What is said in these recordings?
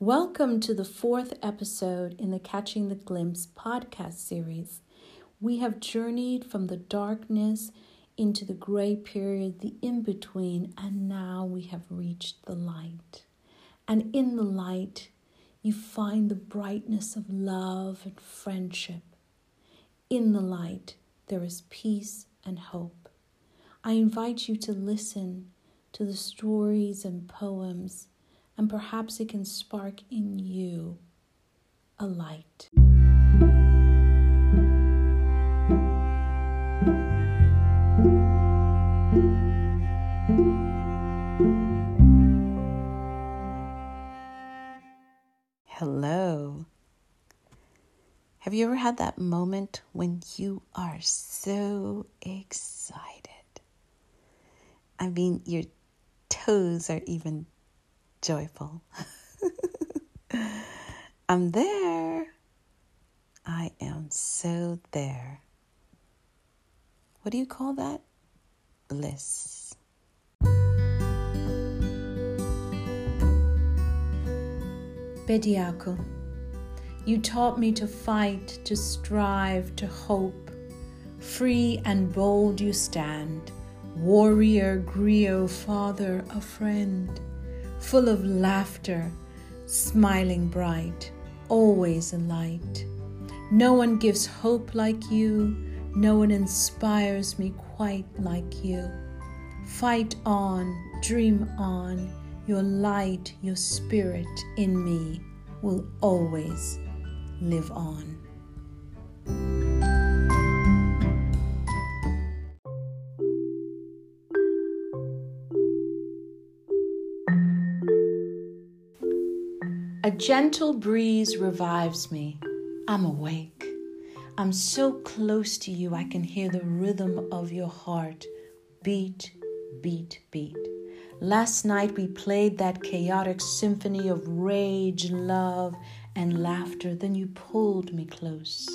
Welcome to the fourth episode in the Catching the Glimpse podcast series. We have journeyed from the darkness into the gray period, the in between, and now we have reached the light. And in the light, you find the brightness of love and friendship. In the light, there is peace and hope. I invite you to listen to the stories and poems and perhaps it can spark in you a light. Hello. Have you ever had that moment when you are so excited? I mean, your toes are even joyful. I'm there. I am so there. What do you call that? Bliss. Bediako, you taught me to fight, to strive, to hope. Free and bold you stand, warrior, griot, father, a friend full of laughter, smiling bright, always a light. No one gives hope like you, no one inspires me quite like you. Fight on, dream on, your light, your spirit in me will always live on. A gentle breeze revives me. I'm awake. I'm so close to you, I can hear the rhythm of your heart beat, beat, beat. Last night we played that chaotic symphony of rage, love, and laughter. Then you pulled me close,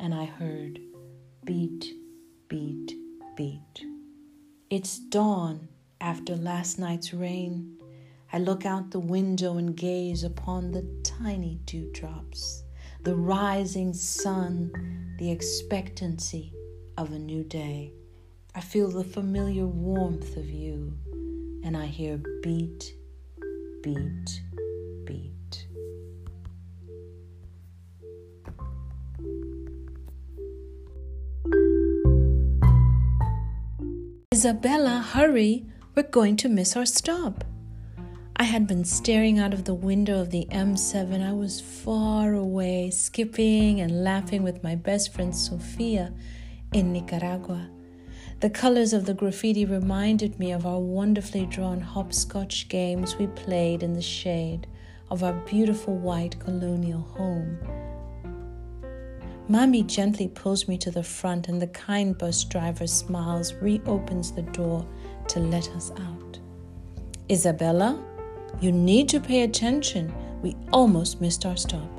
and I heard beat, beat, beat. It's dawn after last night's rain. I look out the window and gaze upon the tiny dewdrops, the rising sun, the expectancy of a new day. I feel the familiar warmth of you, and I hear beat, beat, beat. Isabella, hurry! We're going to miss our stop. I had been staring out of the window of the M7. I was far away, skipping and laughing with my best friend Sofia in Nicaragua. The colors of the graffiti reminded me of our wonderfully drawn hopscotch games we played in the shade of our beautiful white colonial home. Mommy gently pulls me to the front, and the kind bus driver smiles, reopens the door to let us out. Isabella, you need to pay attention. We almost missed our stop.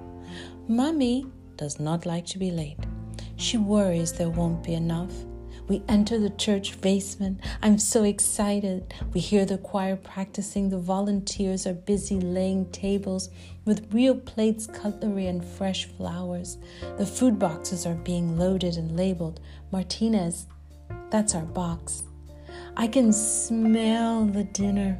Mummy does not like to be late. She worries there won't be enough. We enter the church basement. I'm so excited. We hear the choir practicing. The volunteers are busy laying tables with real plates, cutlery, and fresh flowers. The food boxes are being loaded and labeled. Martinez, that's our box. I can smell the dinner.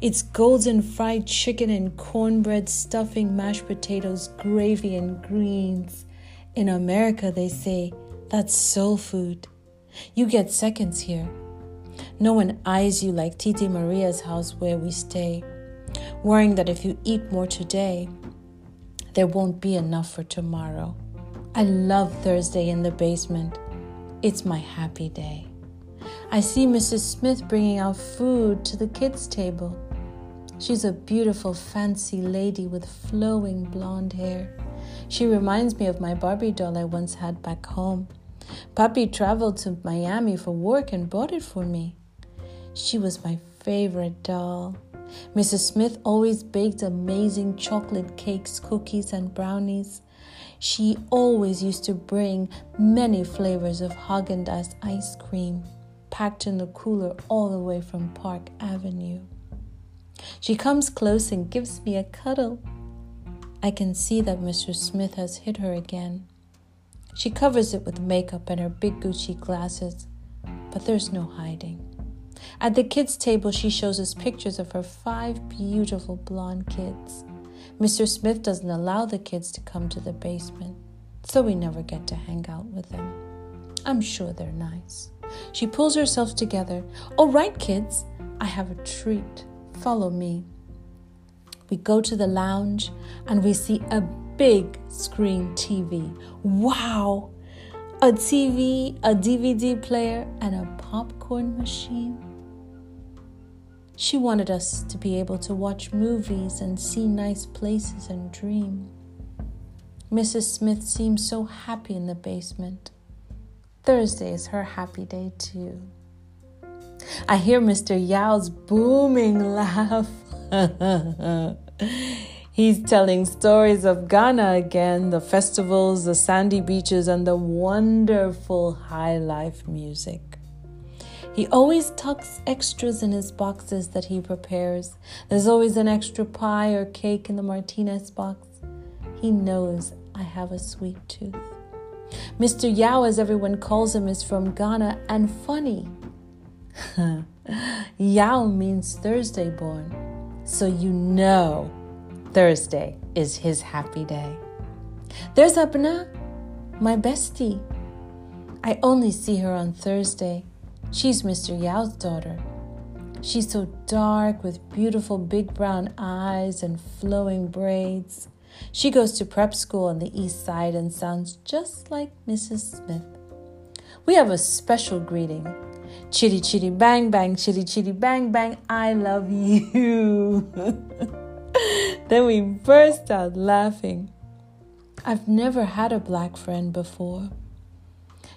It's golden fried chicken and cornbread, stuffing, mashed potatoes, gravy, and greens. In America, they say that's soul food. You get seconds here. No one eyes you like Titi Maria's house where we stay, worrying that if you eat more today, there won't be enough for tomorrow. I love Thursday in the basement. It's my happy day. I see Mrs. Smith bringing out food to the kids' table. She's a beautiful, fancy lady with flowing blonde hair. She reminds me of my Barbie doll I once had back home. Papi traveled to Miami for work and bought it for me. She was my favorite doll. Mrs. Smith always baked amazing chocolate cakes, cookies, and brownies. She always used to bring many flavors of Haagen-Dazs ice cream packed in the cooler all the way from Park Avenue. She comes close and gives me a cuddle. I can see that Mr. Smith has hit her again. She covers it with makeup and her big Gucci glasses, but there's no hiding. At the kids' table, she shows us pictures of her five beautiful blonde kids. Mr. Smith doesn't allow the kids to come to the basement, so we never get to hang out with them. I'm sure they're nice. She pulls herself together. All right, kids, I have a treat. Follow me. We go to the lounge and we see a big screen TV. Wow! A TV, a DVD player, and a popcorn machine. She wanted us to be able to watch movies and see nice places and dream. Mrs. Smith seems so happy in the basement. Thursday is her happy day too. I hear Mr. Yao's booming laugh. He's telling stories of Ghana again, the festivals, the sandy beaches, and the wonderful high life music. He always tucks extras in his boxes that he prepares. There's always an extra pie or cake in the Martinez box. He knows I have a sweet tooth. Mr. Yao, as everyone calls him, is from Ghana and funny. Yao means Thursday born, so you know Thursday is his happy day. There's Abna, my bestie. I only see her on Thursday. She's Mr. Yao's daughter. She's so dark with beautiful big brown eyes and flowing braids. She goes to prep school on the east side and sounds just like Mrs. Smith. We have a special greeting. Chitty chitty bang bang, chitty chitty bang bang, I love you. then we burst out laughing. I've never had a black friend before.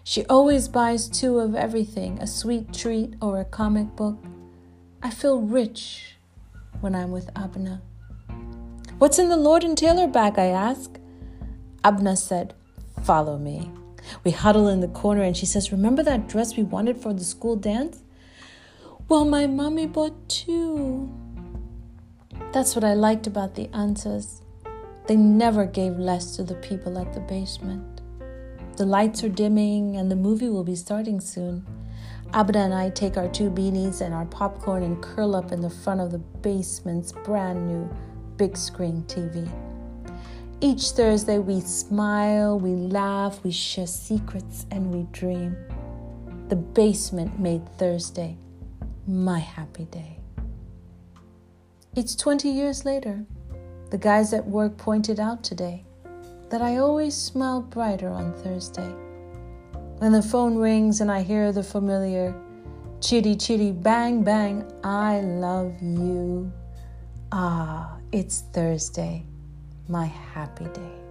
She always buys two of everything a sweet treat or a comic book. I feel rich when I'm with Abna. What's in the Lord and Taylor bag? I ask. Abna said, Follow me. We huddle in the corner and she says, Remember that dress we wanted for the school dance? Well, my mommy bought two. That's what I liked about the answers. They never gave less to the people at the basement. The lights are dimming and the movie will be starting soon. Abna and I take our two beanies and our popcorn and curl up in the front of the basement's brand new big screen TV. Each Thursday, we smile, we laugh, we share secrets, and we dream. The basement made Thursday my happy day. It's 20 years later. The guys at work pointed out today that I always smile brighter on Thursday. When the phone rings and I hear the familiar chitty chitty bang bang, I love you. Ah, it's Thursday, my happy day.